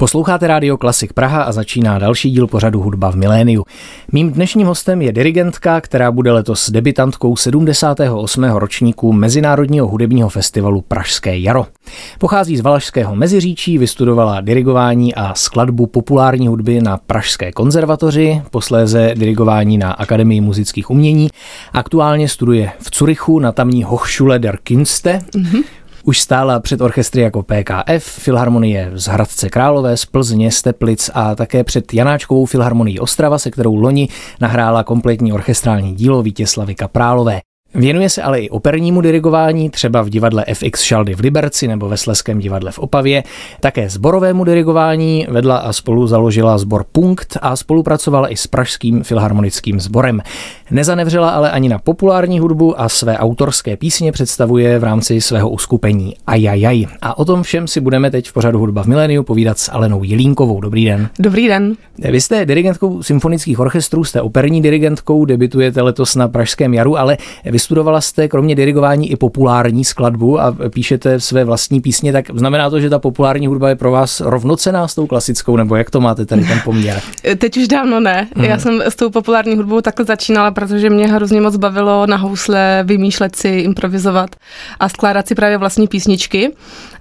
Posloucháte rádio Klasik Praha a začíná další díl pořadu Hudba v miléniu. Mým dnešním hostem je dirigentka, která bude letos debitantkou 78. ročníku Mezinárodního hudebního festivalu Pražské jaro. Pochází z Valašského Meziříčí, vystudovala dirigování a skladbu populární hudby na Pražské konzervatoři, posléze dirigování na Akademii muzických umění. Aktuálně studuje v Curychu na tamní Hochschule der Künste. Mm-hmm. Už stála před orchestry jako PKF, Filharmonie z Hradce Králové, z Plzně, z Teplic a také před Janáčkovou filharmonií Ostrava, se kterou loni nahrála kompletní orchestrální dílo Vítězslavy Kaprálové. Věnuje se ale i opernímu dirigování, třeba v divadle FX Šaldy v Liberci nebo ve Sleském divadle v Opavě, také zborovému dirigování, vedla a spolu založila sbor Punkt a spolupracovala i s Pražským filharmonickým sborem. Nezanevřela ale ani na populární hudbu a své autorské písně představuje v rámci svého uskupení Ajajaj. A o tom všem si budeme teď v pořadu Hudba v miléniu povídat s Alenou Jelínkovou. Dobrý den. Dobrý den. Vy jste dirigentkou symfonických orchestrů, jste operní dirigentkou, debitujete letos na Pražském jaru, ale vy vystudovala jste kromě dirigování i populární skladbu a píšete své vlastní písně, tak znamená to, že ta populární hudba je pro vás rovnocená s tou klasickou, nebo jak to máte tady ten poměr? Teď už dávno ne. Hmm. Já jsem s tou populární hudbou takhle začínala, protože mě hrozně moc bavilo na housle vymýšlet si, improvizovat a skládat si právě vlastní písničky.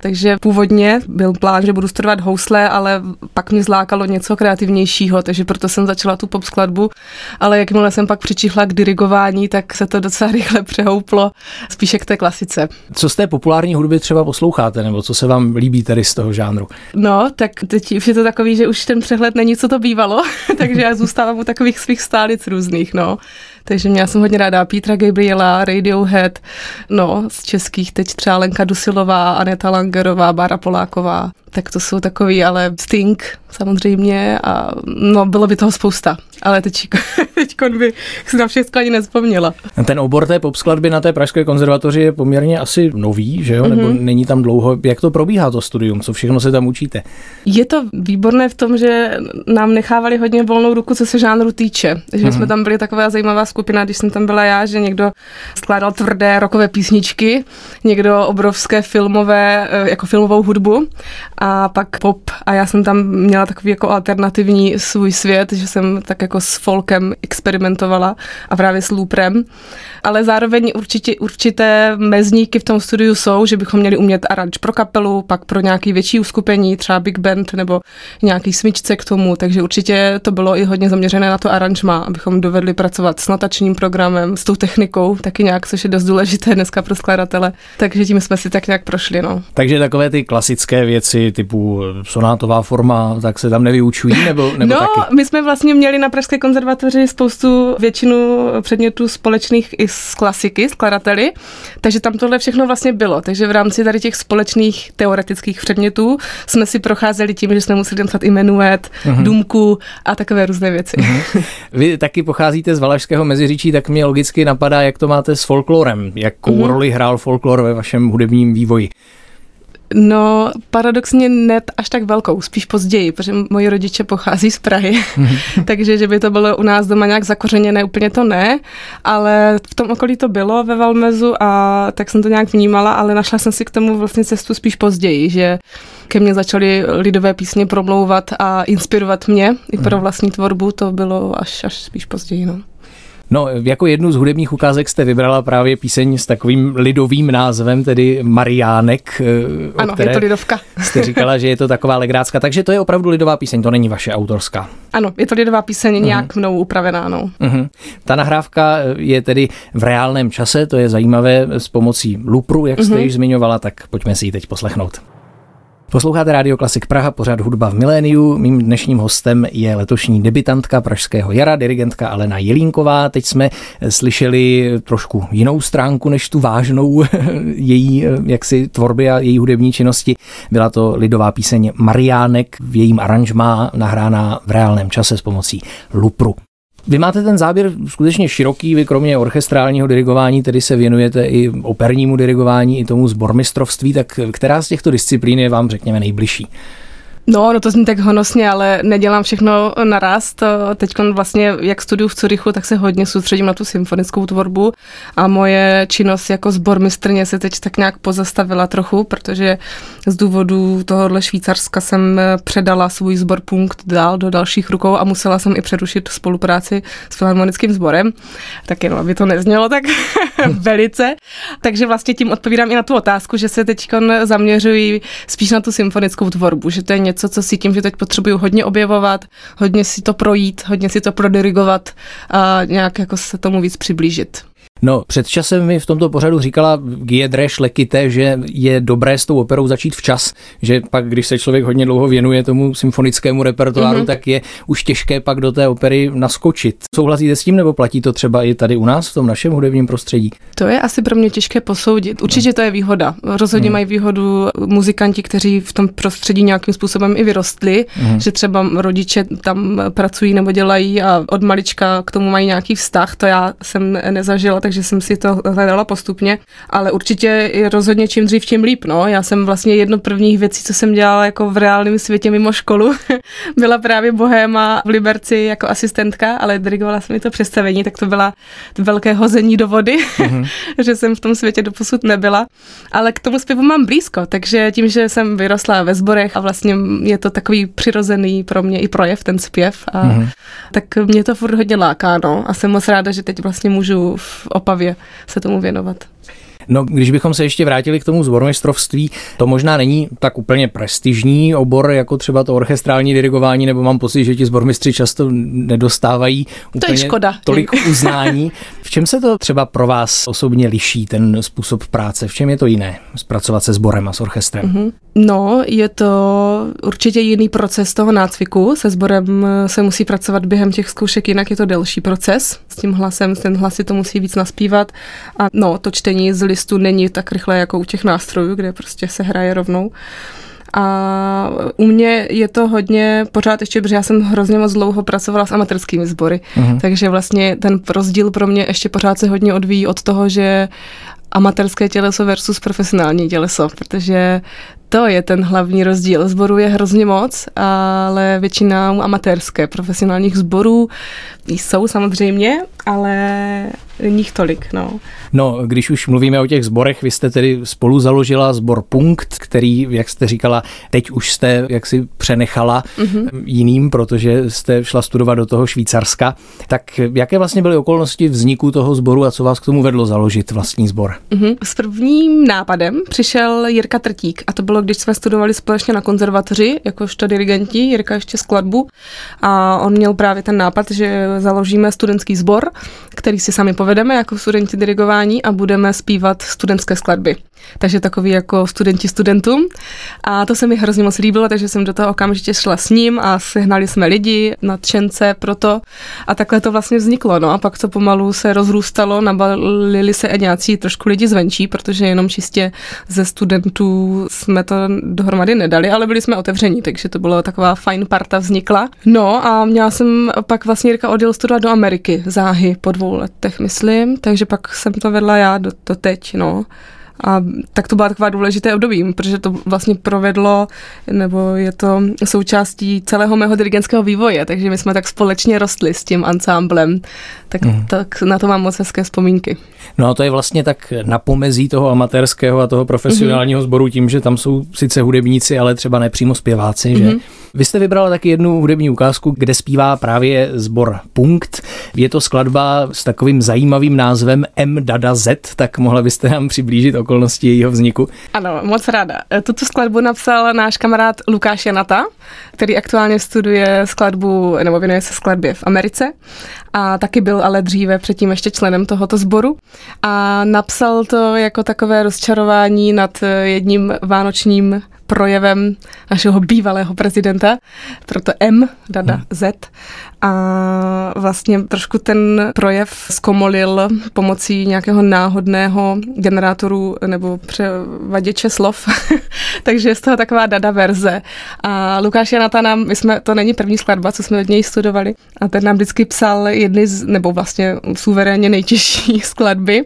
Takže původně byl plán, že budu studovat housle, ale pak mě zlákalo něco kreativnějšího, takže proto jsem začala tu pop skladbu. Ale jakmile jsem pak přičichla k dirigování, tak se to docela rychle přehouplo spíše k té klasice. Co z té populární hudby třeba posloucháte, nebo co se vám líbí tady z toho žánru? No, tak teď už je to takový, že už ten přehled není, co to bývalo, takže já zůstávám u takových svých stálic různých, no. Takže měla jsem hodně ráda Petra Gabriela, Radiohead, no, z českých teď třeba Lenka Dusilová, Aneta Langerová, Bára Poláková, tak to jsou takový, ale Sting samozřejmě a no, bylo by toho spousta, ale teď, teď by si na všechno ani nespomněla. Ten obor té pop skladby na té Pražské konzervatoři je poměrně asi nový, že jo, mm-hmm. nebo mhm. není tam dlouho. Jak to probíhá to studium, co všechno se tam učíte? Je to výborné v tom, že nám nechávali hodně volnou ruku, co se žánru týče. Že mm-hmm. jsme tam byli taková zajímavá skupina, když jsem tam byla já, že někdo skládal tvrdé rokové písničky, někdo obrovské filmové, eh, jako filmovou hudbu a pak pop a já jsem tam měla takový jako alternativní svůj svět, že jsem tak jako s folkem experimentovala a právě s looprem, ale zároveň určitě, určité mezníky v tom studiu jsou, že bychom měli umět aranž pro kapelu, pak pro nějaký větší uskupení, třeba big band nebo nějaký smyčce k tomu, takže určitě to bylo i hodně zaměřené na to aranžma, abychom dovedli pracovat s notačním programem, s tou technikou, taky nějak, což je dost důležité dneska pro skladatele, takže tím jsme si tak nějak prošli. No. Takže takové ty klasické věci, typu sonátová forma, tak se tam nevyučují, nebo, nebo no, taky? my jsme vlastně měli na Pražské konzervatoři spoustu většinu předmětů společných i s klasiky, skladateli, takže tam tohle všechno vlastně bylo. Takže v rámci tady těch společných teoretických předmětů jsme si procházeli tím, že jsme museli napsat i menuet, uh-huh. důmku a takové různé věci. Uh-huh. Vy taky pocházíte z Valašského meziříčí, tak mě logicky napadá, jak to máte s folklorem. Jakou uh-huh. roli hrál folklor ve vašem hudebním vývoji? No, paradoxně ne až tak velkou, spíš později, protože moji rodiče pochází z Prahy, takže že by to bylo u nás doma nějak zakořeněné, úplně to ne, ale v tom okolí to bylo ve Valmezu a tak jsem to nějak vnímala, ale našla jsem si k tomu vlastně cestu spíš později, že ke mně začaly lidové písně promlouvat a inspirovat mě i pro mhm. vlastní tvorbu, to bylo až, až spíš později. No. No, jako jednu z hudebních ukázek jste vybrala právě píseň s takovým lidovým názvem, tedy Mariánek. Eh, ano, je to lidovka. Jste říkala, že je to taková legrácka, takže to je opravdu lidová píseň, to není vaše autorská. Ano, je to lidová píseň, uh-huh. nějak mnou upravená. No. Uh-huh. Ta nahrávka je tedy v reálném čase, to je zajímavé s pomocí lupru, jak jste uh-huh. již zmiňovala, tak pojďme si ji teď poslechnout. Posloucháte Radio Klasik Praha, pořád hudba v miléniu. Mým dnešním hostem je letošní debitantka Pražského jara, dirigentka Alena Jelínková. Teď jsme slyšeli trošku jinou stránku než tu vážnou její jaksi tvorby a její hudební činnosti. Byla to lidová píseň Mariánek v jejím aranžmá nahrána v reálném čase s pomocí Lupru. Vy máte ten záběr skutečně široký, vy kromě orchestrálního dirigování tedy se věnujete i opernímu dirigování, i tomu zbormistrovství, tak která z těchto disciplín je vám, řekněme, nejbližší? No, no to zní tak honosně, ale nedělám všechno naraz. Teď vlastně, jak studuju v Curychu, tak se hodně soustředím na tu symfonickou tvorbu a moje činnost jako sbormistrně se teď tak nějak pozastavila trochu, protože z důvodu tohohle Švýcarska jsem předala svůj sbor punkt dál do dalších rukou a musela jsem i přerušit spolupráci s filharmonickým sborem. Tak jenom, aby to neznělo tak velice. Takže vlastně tím odpovídám i na tu otázku, že se teď zaměřuji spíš na tu symfonickou tvorbu, že to je něco, co si tím, že teď potřebuju hodně objevovat, hodně si to projít, hodně si to prodirigovat a nějak jako se tomu víc přiblížit. No, před časem mi v tomto pořadu říkala Giedre Šlekite, že je dobré s tou operou začít včas, že pak, když se člověk hodně dlouho věnuje tomu symfonickému repertoáru, mm-hmm. tak je už těžké pak do té opery naskočit. Souhlasíte s tím, nebo platí to třeba i tady u nás v tom našem hudebním prostředí? To je asi pro mě těžké posoudit. Určitě to je výhoda. Rozhodně mm. mají výhodu muzikanti, kteří v tom prostředí nějakým způsobem i vyrostli, mm. že třeba rodiče tam pracují nebo dělají a od malička k tomu mají nějaký vztah. To já jsem nezažila, takže jsem si to hledala postupně, ale určitě je rozhodně čím dřív, tím líp. No. Já jsem vlastně jedno prvních věcí, co jsem dělala jako v reálném světě mimo školu, byla právě Bohéma v Liberci jako asistentka, ale dirigovala jsem mi to představení, tak to byla velké hození do vody, mm-hmm. že jsem v tom světě doposud nebyla. Ale k tomu zpěvu mám blízko, takže tím, že jsem vyrostla ve sborech a vlastně je to takový přirozený pro mě i projev, ten zpěv, a mm-hmm. tak mě to furt hodně láká, no. A jsem moc ráda, že teď vlastně můžu v Opavě se tomu věnovat. No, když bychom se ještě vrátili k tomu zbormistrovství, to možná není tak úplně prestižní obor, jako třeba to orchestrální dirigování, nebo mám pocit, že ti zbormistři často nedostávají úplně to je škoda. tolik uznání. V čem se to třeba pro vás osobně liší, ten způsob práce? V čem je to jiné, zpracovat se sborem a s orchestrem? Mm-hmm. No, je to určitě jiný proces toho nácviku. Se sborem se musí pracovat během těch zkoušek, jinak je to delší proces. S tím hlasem, ten hlas si to musí víc naspívat. A no, to čtení z listu není tak rychle jako u těch nástrojů, kde prostě se hraje rovnou. A u mě je to hodně pořád ještě, protože já jsem hrozně moc dlouho pracovala s amatérskými sbory, uh-huh. takže vlastně ten rozdíl pro mě ještě pořád se hodně odvíjí od toho, že amatérské těleso versus profesionální těleso, protože to je ten hlavní rozdíl. Zborů je hrozně moc, ale většina amatérské profesionálních sborů jsou samozřejmě, ale nich tolik. No. no, když už mluvíme o těch zborech, vy jste tedy spolu založila zbor Punkt, který, jak jste říkala, teď už jste jaksi přenechala mm-hmm. jiným, protože jste šla studovat do toho Švýcarska. Tak jaké vlastně byly okolnosti vzniku toho sboru a co vás k tomu vedlo založit vlastní sbor? Mm-hmm. S prvním nápadem přišel Jirka Trtík a to bylo, když jsme studovali společně na konzervatoři, jakožto dirigenti, Jirka ještě skladbu a on měl právě ten nápad, že založíme studentský sbor, který si sami povedeme jako studenti dirigování a budeme zpívat studentské skladby. Takže takový jako studenti studentům. A to se mi hrozně moc líbilo, takže jsem do toho okamžitě šla s ním a sehnali jsme lidi, nadšence pro to. A takhle to vlastně vzniklo. No a pak to pomalu se rozrůstalo, nabalili se nějací trošku lidi zvenčí, protože jenom čistě ze studentů jsme to dohromady nedali, ale byli jsme otevření, takže to bylo taková fajn parta vznikla. No a měla jsem pak vlastně Jirka odjel studovat do Ameriky záhy po dvou letech, myslím, takže pak jsem to vedla já do, do teď, no. A tak to byla taková důležité období, protože to vlastně provedlo, nebo je to součástí celého mého dirigentského vývoje, takže my jsme tak společně rostli s tím ansámblem, tak, mm. tak na to mám moc hezké vzpomínky. No a to je vlastně tak na pomezí toho amatérského a toho profesionálního mm-hmm. sboru tím, že tam jsou sice hudebníci, ale třeba nepřímo zpěváci, mm-hmm. že? Mhm. Vy jste vybrala taky jednu hudební ukázku, kde zpívá právě sbor Punkt. Je to skladba s takovým zajímavým názvem M Dada Z, tak mohla byste nám přiblížit okolnosti jejího vzniku? Ano, moc ráda. Tuto skladbu napsal náš kamarád Lukáš Janata, který aktuálně studuje skladbu, nebo věnuje se skladbě v Americe a taky byl ale dříve předtím ještě členem tohoto sboru a napsal to jako takové rozčarování nad jedním vánočním projevem našeho bývalého prezidenta, proto M, Dada hmm. Z. a vlastně trošku ten projev zkomolil pomocí nějakého náhodného generátoru nebo převaděče slov, takže je z toho taková dada verze. A Lukáš Janata nám, my jsme, to není první skladba, co jsme od něj studovali, a ten nám vždycky psal jedny z, nebo vlastně suverénně nejtěžší skladby,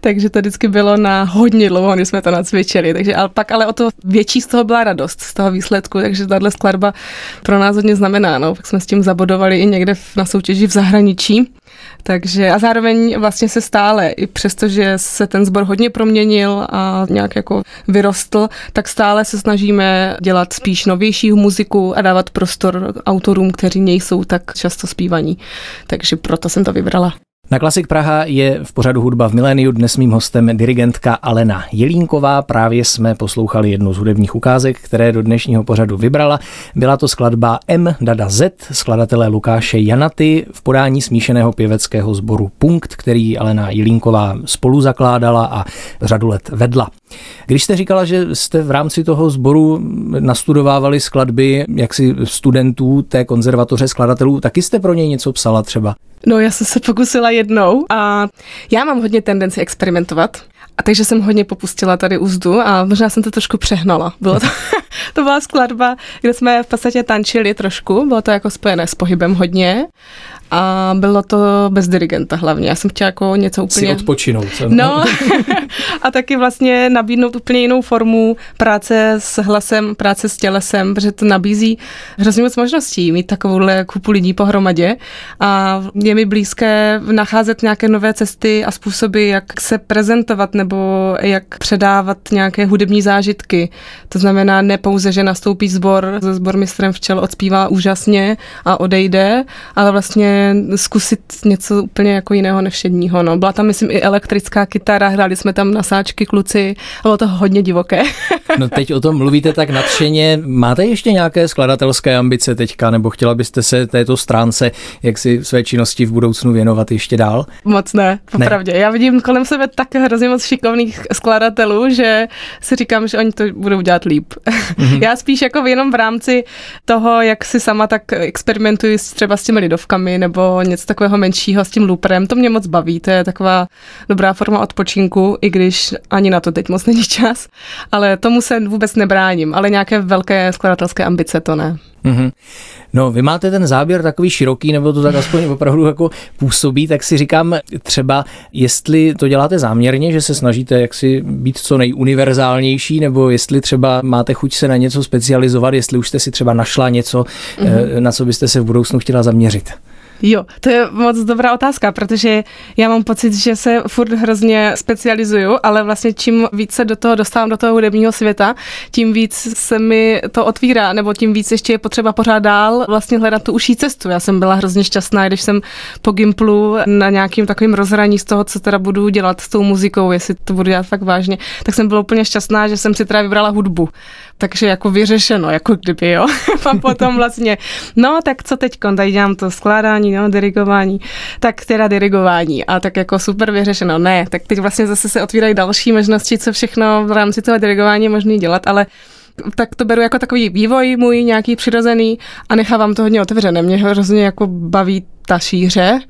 takže to vždycky bylo na hodně dlouho, než jsme to nacvičili, takže ale pak ale o to větší z toho byla radost, z toho výsledku, takže tahle skladba pro nás hodně znamená, no, pak jsme s tím zabodovali i někde na soutěži v zahraničí, takže a zároveň vlastně se stále, i přesto, že se ten sbor hodně proměnil a nějak jako vyrostl, tak stále se snažíme dělat spíš novější muziku a dávat prostor autorům, kteří nejsou tak často zpívaní. Takže proto jsem to vybrala. Na Klasik Praha je v pořadu hudba v miléniu dnes mým hostem dirigentka Alena Jelínková. Právě jsme poslouchali jednu z hudebních ukázek, které do dnešního pořadu vybrala. Byla to skladba M Dada Z skladatele Lukáše Janaty v podání smíšeného pěveckého sboru Punkt, který Alena Jelínková spolu zakládala a řadu let vedla. Když jste říkala, že jste v rámci toho sboru nastudovávali skladby jaksi studentů té konzervatoře skladatelů, taky jste pro něj něco psala třeba? No, já jsem se pokusila jednou a já mám hodně tendenci experimentovat. A takže jsem hodně popustila tady úzdu a možná jsem to trošku přehnala. Bylo to, to byla skladba, kde jsme v podstatě tančili trošku, bylo to jako spojené s pohybem hodně a bylo to bez dirigenta hlavně. Já jsem chtěla jako něco úplně... Si odpočinout. Co? No a taky vlastně nabídnout úplně jinou formu práce s hlasem, práce s tělesem, protože to nabízí hrozně moc možností mít takovouhle kupu lidí pohromadě a je mi blízké nacházet nějaké nové cesty a způsoby, jak se prezentovat nebo jak předávat nějaké hudební zážitky. To znamená ne pouze, že nastoupí sbor se sbormistrem včel, odspívá úžasně a odejde, ale vlastně zkusit něco úplně jako jiného nevšedního. No. Byla tam, myslím, i elektrická kytara, hráli jsme tam nasáčky kluci, bylo to hodně divoké. no teď o tom mluvíte tak nadšeně. Máte ještě nějaké skladatelské ambice teďka, nebo chtěla byste se této stránce, jak si své činnosti v budoucnu věnovat ještě dál? Moc ne, popravdě. Ne. Já vidím kolem sebe tak hrozně moc šikovných skladatelů, že si říkám, že oni to budou dělat líp. Mm-hmm. Já spíš jako jenom v rámci toho, jak si sama tak experimentuji třeba s těmi lidovkami nebo něco takového menšího s tím looperem, to mě moc baví, to je taková dobrá forma odpočinku, i když ani na to teď moc není čas, ale tomu se vůbec nebráním, ale nějaké velké skladatelské ambice to ne. Mm-hmm. No, vy máte ten záběr takový široký, nebo to tak aspoň opravdu jako působí, tak si říkám třeba, jestli to děláte záměrně, že se snažíte jaksi být co nejuniverzálnější, nebo jestli třeba máte chuť se na něco specializovat, jestli už jste si třeba našla něco, mm-hmm. na co byste se v budoucnu chtěla zaměřit. Jo, to je moc dobrá otázka, protože já mám pocit, že se furt hrozně specializuju, ale vlastně čím víc se do toho dostávám do toho hudebního světa, tím víc se mi to otvírá, nebo tím víc ještě je potřeba pořád dál vlastně hledat tu uší cestu. Já jsem byla hrozně šťastná, když jsem po Gimplu na nějakým takovým rozhraní z toho, co teda budu dělat s tou muzikou, jestli to budu dělat fakt vážně, tak jsem byla úplně šťastná, že jsem si teda vybrala hudbu. Takže jako vyřešeno, jako kdyby, jo. A potom vlastně, no tak co teď, tady dělám to skládání, no, dirigování, tak teda dirigování a tak jako super vyřešeno. Ne, tak teď vlastně zase se otvírají další možnosti, co všechno v rámci toho dirigování je možné dělat, ale tak to beru jako takový vývoj můj nějaký přirozený a nechávám to hodně otevřené. Mě hrozně jako baví ta šíře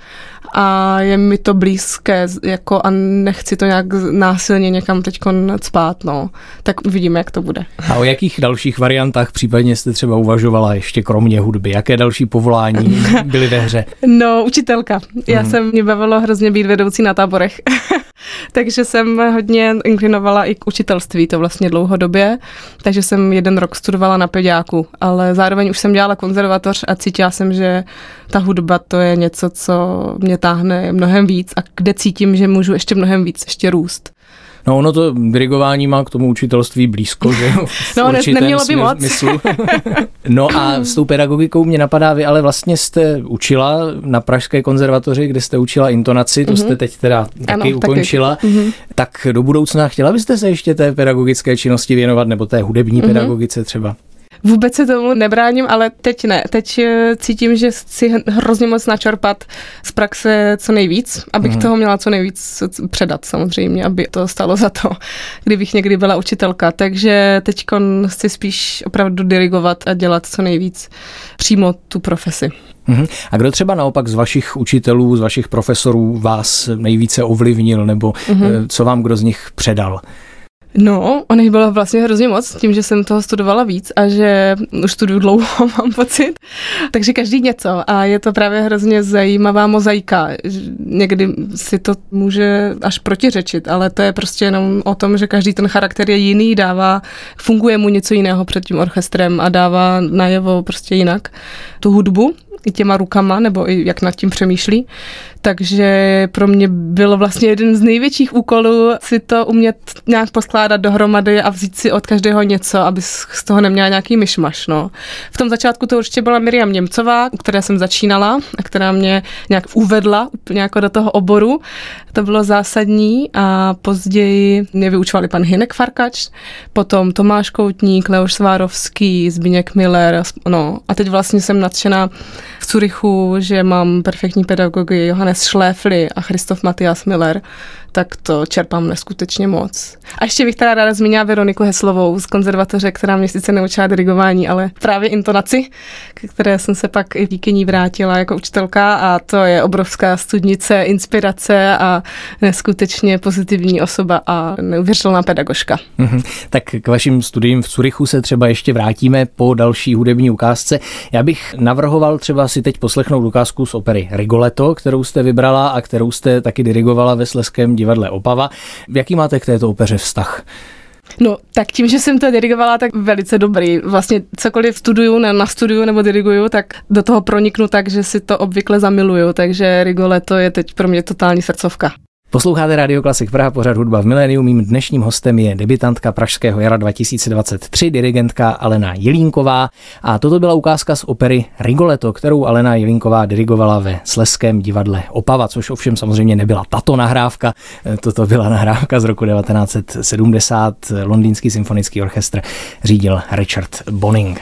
a je mi to blízké jako a nechci to nějak násilně někam teď spát, no. Tak uvidíme, jak to bude. A o jakých dalších variantách případně jste třeba uvažovala ještě kromě hudby? Jaké další povolání byly ve hře? No, učitelka. Já mm. jsem, mě bavilo hrozně být vedoucí na táborech. takže jsem hodně inklinovala i k učitelství, to vlastně dlouhodobě. Takže jsem jeden rok studovala na pediáku, ale zároveň už jsem dělala konzervatoř a cítila jsem, že ta hudba to je něco, co mě táhne mnohem víc a kde cítím, že můžu ještě mnohem víc ještě růst. No ono to dirigování má k tomu učitelství blízko, že No ne, nemělo by moc. Smyslu. no a s tou pedagogikou mě napadá, vy ale vlastně jste učila na Pražské konzervatoři, kde jste učila intonaci, to mm-hmm. jste teď teda taky ano, ukončila. Taky. Mm-hmm. Tak do budoucna chtěla byste se ještě té pedagogické činnosti věnovat, nebo té hudební mm-hmm. pedagogice třeba? Vůbec se tomu nebráním, ale teď ne. Teď eh, cítím, že chci hrozně moc načerpat z praxe co nejvíc, abych mm. toho měla co nejvíc předat samozřejmě, aby to stalo za to, kdybych někdy byla učitelka. Takže teď chci spíš opravdu dirigovat a dělat co nejvíc přímo tu profesi. Mhm. A kdo třeba naopak z vašich učitelů, z vašich profesorů vás nejvíce ovlivnil, nebo mm-hmm. co vám kdo z nich předal? No, on jich bylo vlastně hrozně moc, tím, že jsem toho studovala víc a že už studuju dlouho, mám pocit. Takže každý něco a je to právě hrozně zajímavá mozaika. Někdy si to může až protiřečit, ale to je prostě jenom o tom, že každý ten charakter je jiný, dává, funguje mu něco jiného před tím orchestrem a dává najevo prostě jinak tu hudbu i těma rukama, nebo i jak nad tím přemýšlí. Takže pro mě bylo vlastně jeden z největších úkolů si to umět nějak poskládat dohromady a vzít si od každého něco, aby z toho neměla nějaký myšmaš. No. V tom začátku to určitě byla Miriam Němcová, u které jsem začínala a která mě nějak uvedla úplně jako do toho oboru. To bylo zásadní a později mě vyučovali pan Hinek Farkač, potom Tomáš Koutník, Leoš Svárovský, Zbigněk Miller, no a teď vlastně jsem nadšená v Curychu, že mám perfektní pedagogy Johannes Schläfli a Christoph Matthias Miller, tak to čerpám neskutečně moc. A ještě bych teda ráda zmínila Veroniku Heslovou z konzervatoře, která mě sice neučila dirigování, ale právě intonaci, které jsem se pak i díky ní vrátila jako učitelka a to je obrovská studnice, inspirace a neskutečně pozitivní osoba a neuvěřitelná pedagožka. Mm-hmm. Tak k vašim studiím v Curychu se třeba ještě vrátíme po další hudební ukázce. Já bych navrhoval třeba si teď poslechnout ukázku z opery Rigoletto, kterou jste vybrala a kterou jste taky dirigovala ve Sleském divadle Opava. Jaký máte k této opeře vztah? No, tak tím, že jsem to dirigovala, tak velice dobrý. Vlastně cokoliv studuju, na, na studiu nebo diriguju, tak do toho proniknu tak, že si to obvykle zamiluju, takže Rigoletto je teď pro mě totální srdcovka. Posloucháte Radio Klasik Praha, pořad hudba v miléniu. Mým dnešním hostem je debitantka Pražského jara 2023, dirigentka Alena Jelínková. A toto byla ukázka z opery Rigoletto, kterou Alena Jelínková dirigovala ve Sleském divadle Opava, což ovšem samozřejmě nebyla tato nahrávka. Toto byla nahrávka z roku 1970. Londýnský symfonický orchestr řídil Richard Bonning.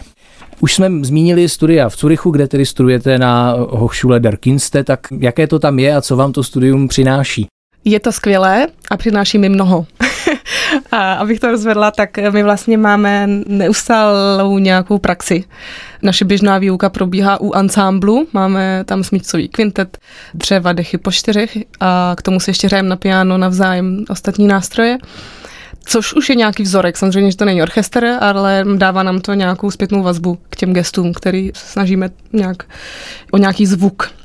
Už jsme zmínili studia v Curychu, kde tedy studujete na Hochschule der Kinste, tak jaké to tam je a co vám to studium přináší? Je to skvělé a přináší mi mnoho. a abych to rozvedla, tak my vlastně máme neustálou nějakou praxi. Naše běžná výuka probíhá u ansámblu, máme tam smíčcový kvintet, dřeva, dechy po čtyřech a k tomu si ještě hrajeme na piano navzájem ostatní nástroje. Což už je nějaký vzorek, samozřejmě, že to není orchestr, ale dává nám to nějakou zpětnou vazbu k těm gestům, který snažíme nějak o nějaký zvuk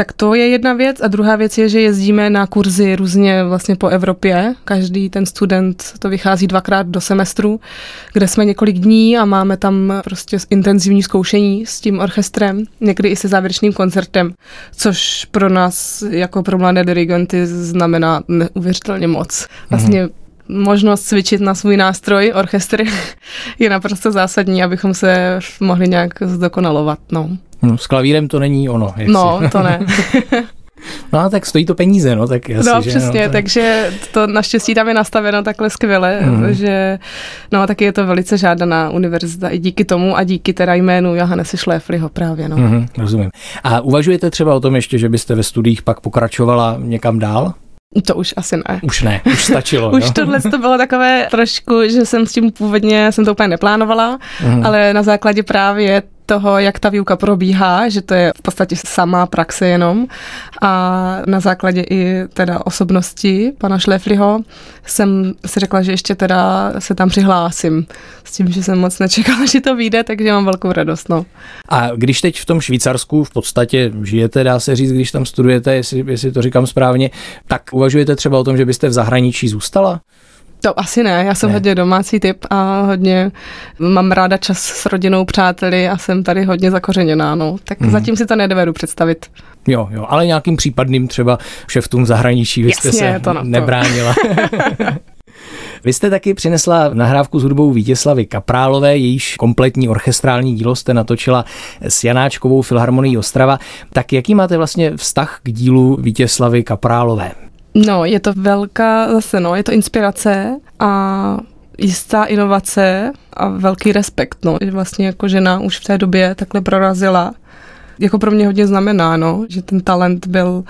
tak to je jedna věc. A druhá věc je, že jezdíme na kurzy různě vlastně po Evropě. Každý ten student to vychází dvakrát do semestru, kde jsme několik dní a máme tam prostě intenzivní zkoušení s tím orchestrem, někdy i se závěrečným koncertem, což pro nás jako pro mladé dirigenty znamená neuvěřitelně moc. Vlastně mm-hmm možnost cvičit na svůj nástroj, orchestr, je naprosto zásadní, abychom se mohli nějak zdokonalovat. No. No, s klavírem to není ono. Jaksi. No, to ne. No a tak stojí to peníze, no tak jasně, No přesně, že, no, takže to naštěstí tam je nastaveno takhle skvěle, mm. že no taky je to velice žádaná univerzita i díky tomu a díky teda jménu Johannese Schläfliho právě, no. Mm, rozumím. A uvažujete třeba o tom ještě, že byste ve studiích pak pokračovala někam dál? To už asi ne. Už ne, už stačilo. už tohle to bylo takové trošku, že jsem s tím původně, jsem to úplně neplánovala, mm. ale na základě právě toho, jak ta výuka probíhá, že to je v podstatě samá praxe jenom a na základě i teda osobnosti pana Šlefliho jsem si řekla, že ještě teda se tam přihlásím s tím, že jsem moc nečekala, že to vyjde, takže mám velkou radost. No. A když teď v tom Švýcarsku v podstatě žijete, dá se říct, když tam studujete, jestli, jestli to říkám správně, tak uvažujete třeba o tom, že byste v zahraničí zůstala? To asi ne, já jsem ne. hodně domácí typ a hodně mám ráda čas s rodinou, přáteli a jsem tady hodně zakořeněná, no. Tak mm. zatím si to nedovedu představit. Jo, jo, ale nějakým případným třeba šeftům zahraničí vy jste se to nebránila. Vy jste taky přinesla nahrávku s hudbou Vítěslavy Kaprálové, jejíž kompletní orchestrální dílo jste natočila s Janáčkovou Filharmonií Ostrava. Tak jaký máte vlastně vztah k dílu Vítěslavy Kaprálové? No, je to velká, zase no, je to inspirace a jistá inovace a velký respekt, no. Že vlastně jako žena už v té době takhle prorazila. Jako pro mě hodně znamená, no, že ten talent byl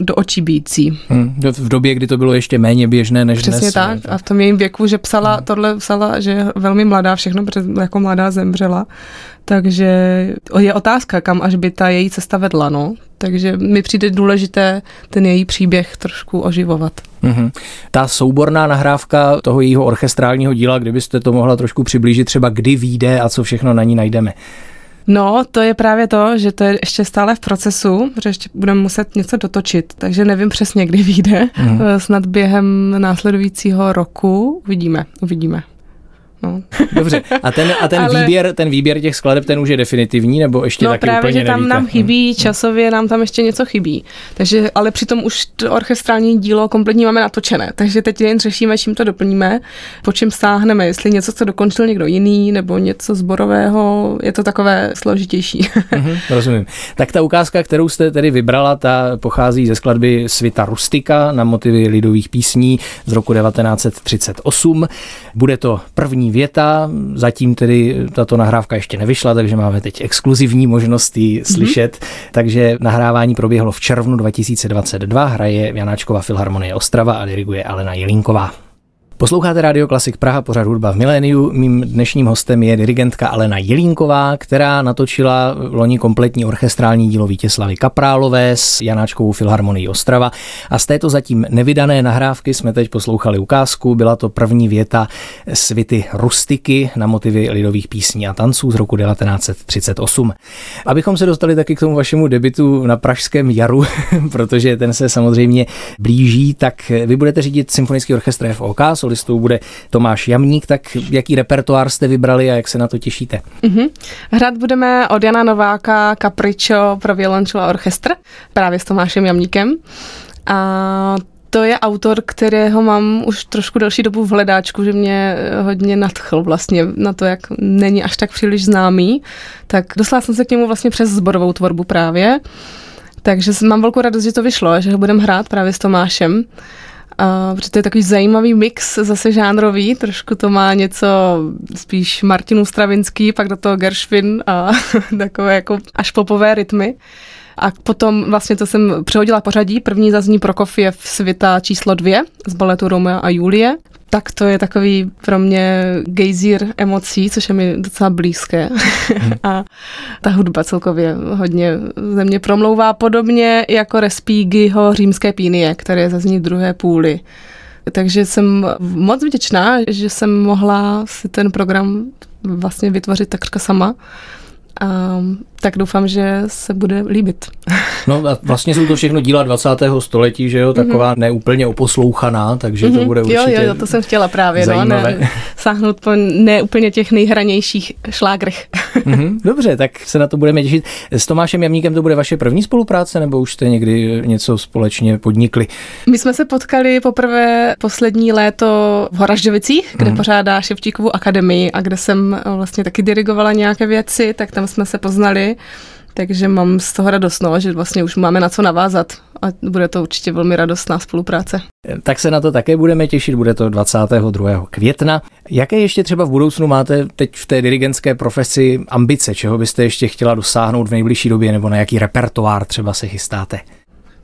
do očí bící. Hmm, v době, kdy to bylo ještě méně běžné než Přesně dnes. tak. A v tom jejím věku, že psala, hmm. tohle psala, že je velmi mladá, všechno jako mladá zemřela. Takže je otázka, kam až by ta její cesta vedla, no. Takže mi přijde důležité ten její příběh trošku oživovat. Mm-hmm. Ta souborná nahrávka toho jejího orchestrálního díla, kdybyste to mohla trošku přiblížit, třeba kdy vyjde a co všechno na ní najdeme. No, to je právě to, že to je ještě stále v procesu, protože ještě budeme muset něco dotočit, takže nevím přesně, kdy vyjde. Mm. Snad během následujícího roku uvidíme, uvidíme. No. Dobře, a ten, a ten, Ale... výběr, ten výběr těch skladeb, ten už je definitivní, nebo ještě no, taky právě, úplně že tam nevíte? nám chybí, časově nám tam ještě něco chybí. Takže, ale přitom už to orchestrální dílo kompletní máme natočené, takže teď jen řešíme, čím to doplníme, po čem stáhneme, jestli něco, co dokončil někdo jiný, nebo něco zborového, je to takové složitější. mm-hmm, rozumím. Tak ta ukázka, kterou jste tedy vybrala, ta pochází ze skladby Svita Rustika na motivy lidových písní z roku 1938. Bude to první věta, zatím tedy tato nahrávka ještě nevyšla, takže máme teď exkluzivní možnost ji mhm. slyšet. Mm-hmm. Takže nahrávání proběhlo v červnu 2022, hraje Janáčkova Filharmonie Ostrava a diriguje Alena Jelinková. Posloucháte Radio Klasik Praha, pořad hudba v miléniu. Mým dnešním hostem je dirigentka Alena Jelínková, která natočila loni kompletní orchestrální dílo Vítěslavy Kaprálové s Janáčkovou filharmonií Ostrava. A z této zatím nevydané nahrávky jsme teď poslouchali ukázku. Byla to první věta svity Rustiky na motivy lidových písní a tanců z roku 1938. Abychom se dostali taky k tomu vašemu debitu na Pražském jaru, protože ten se samozřejmě blíží, tak vy budete řídit Symfonický orchestr FOK, solistou bude Tomáš Jamník, tak jaký repertoár jste vybrali a jak se na to těšíte? Mm-hmm. Hrát budeme od Jana Nováka Capriccio pro violončelo orchestr, právě s Tomášem Jamníkem. A to je autor, kterého mám už trošku delší dobu v hledáčku, že mě hodně nadchl vlastně na to, jak není až tak příliš známý. Tak dostala jsem se k němu vlastně přes zborovou tvorbu právě. Takže mám velkou radost, že to vyšlo, že ho budeme hrát právě s Tomášem. A, protože to je takový zajímavý mix, zase žánrový, trošku to má něco spíš Martinu Stravinský, pak do toho Gershwin a takové jako až popové rytmy. A potom vlastně to jsem přehodila pořadí. První zazní Prokofiev svita číslo dvě z baletu Romeo a Julie tak to je takový pro mě gejzír emocí, což je mi docela blízké. Hmm. a ta hudba celkově hodně ze mě promlouvá podobně jako Respígyho římské pínie, které zazní v druhé půli. Takže jsem moc vděčná, že jsem mohla si ten program vlastně vytvořit takřka sama. A tak doufám, že se bude líbit. No a vlastně jsou to všechno díla 20. století, že jo, taková mm-hmm. neúplně oposlouchaná, takže mm-hmm. to mhm. bude určitě Jo, jo, to jsem chtěla právě, zajímavé. no, ne, sáhnout po neúplně těch nejhranějších šlágrech. mm-hmm. Dobře, tak se na to budeme těšit. S Tomášem Jamníkem to bude vaše první spolupráce, nebo už jste někdy něco společně podnikli? My jsme se potkali poprvé poslední léto v Horažďovicích, kde mm-hmm. pořádá Ševčíkovu akademii a kde jsem vlastně taky dirigovala nějaké věci, tak tam jsme se poznali takže mám z toho radost, no, že vlastně už máme na co navázat a bude to určitě velmi radostná spolupráce. Tak se na to také budeme těšit, bude to 22. května. Jaké ještě třeba v budoucnu máte teď v té dirigentské profesi ambice, čeho byste ještě chtěla dosáhnout v nejbližší době, nebo na jaký repertoár třeba se chystáte?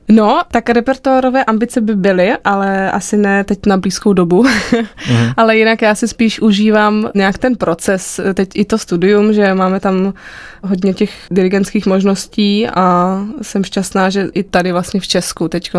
No, tak repertoárové ambice by byly, ale asi ne teď na blízkou dobu. mm. ale jinak já si spíš užívám nějak ten proces, teď i to studium, že máme tam hodně těch dirigentských možností a jsem šťastná, že i tady vlastně v Česku teď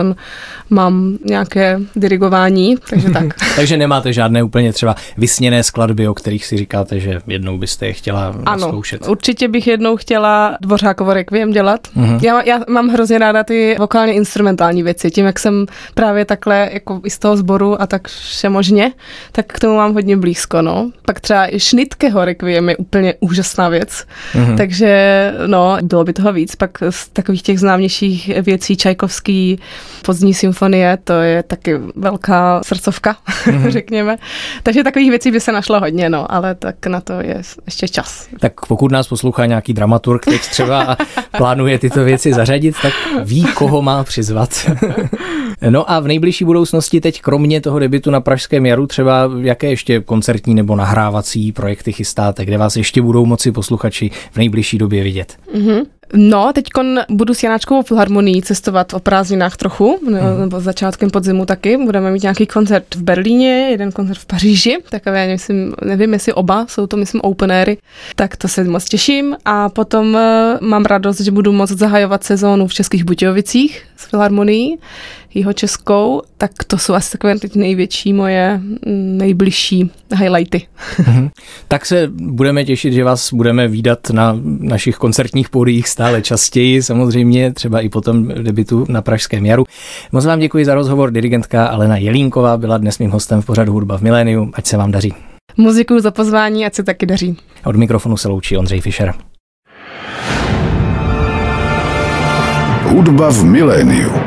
mám nějaké dirigování, takže tak. takže nemáte žádné úplně třeba vysněné skladby, o kterých si říkáte, že jednou byste je chtěla ano, zkoušet. určitě bych jednou chtěla Dvořákovo requiem dělat. Mm. Já, já mám hrozně ráda ty vokálně instrumentální věci. Tím, jak jsem právě takhle jako i z toho sboru a tak všemožně, tak k tomu mám hodně blízko. No. Pak třeba i Šnitkeho requiem je úplně úžasná věc. Mm-hmm. Takže no, bylo by toho víc. Pak z takových těch známějších věcí Čajkovský pozdní symfonie, to je taky velká srdcovka, mm-hmm. řekněme. Takže takových věcí by se našlo hodně, no, ale tak na to je ještě čas. Tak pokud nás poslouchá nějaký dramaturg teď třeba a plánuje tyto věci zařadit, tak ví, koho má přizvat. No a v nejbližší budoucnosti teď kromě toho debitu na Pražském jaru třeba jaké ještě koncertní nebo nahrávací projekty chystáte, kde vás ještě budou moci posluchači v nejbližší době vidět? Mm-hmm. No, teď budu s Janáčkovou filharmonií cestovat o prázdninách trochu, hmm. nebo začátkem podzimu taky. Budeme mít nějaký koncert v Berlíně, jeden koncert v Paříži, takové, myslím, nevím, jestli oba, jsou to, myslím, open airy, tak to se moc těším. A potom uh, mám radost, že budu moct zahajovat sezónu v Českých Budějovicích s filharmonií, jeho českou, tak to jsou asi takové teď největší moje mm, nejbližší highlighty. Mhm. tak se budeme těšit, že vás budeme výdat na našich koncertních pódiích stále častěji, samozřejmě třeba i po tom debitu na Pražském jaru. Moc vám děkuji za rozhovor. Dirigentka Alena Jelínková byla dnes mým hostem v pořadu Hudba v miléniu. Ať se vám daří. Muziku za pozvání, ať se taky daří. Od mikrofonu se loučí Ondřej Fischer. Hudba v miléniu.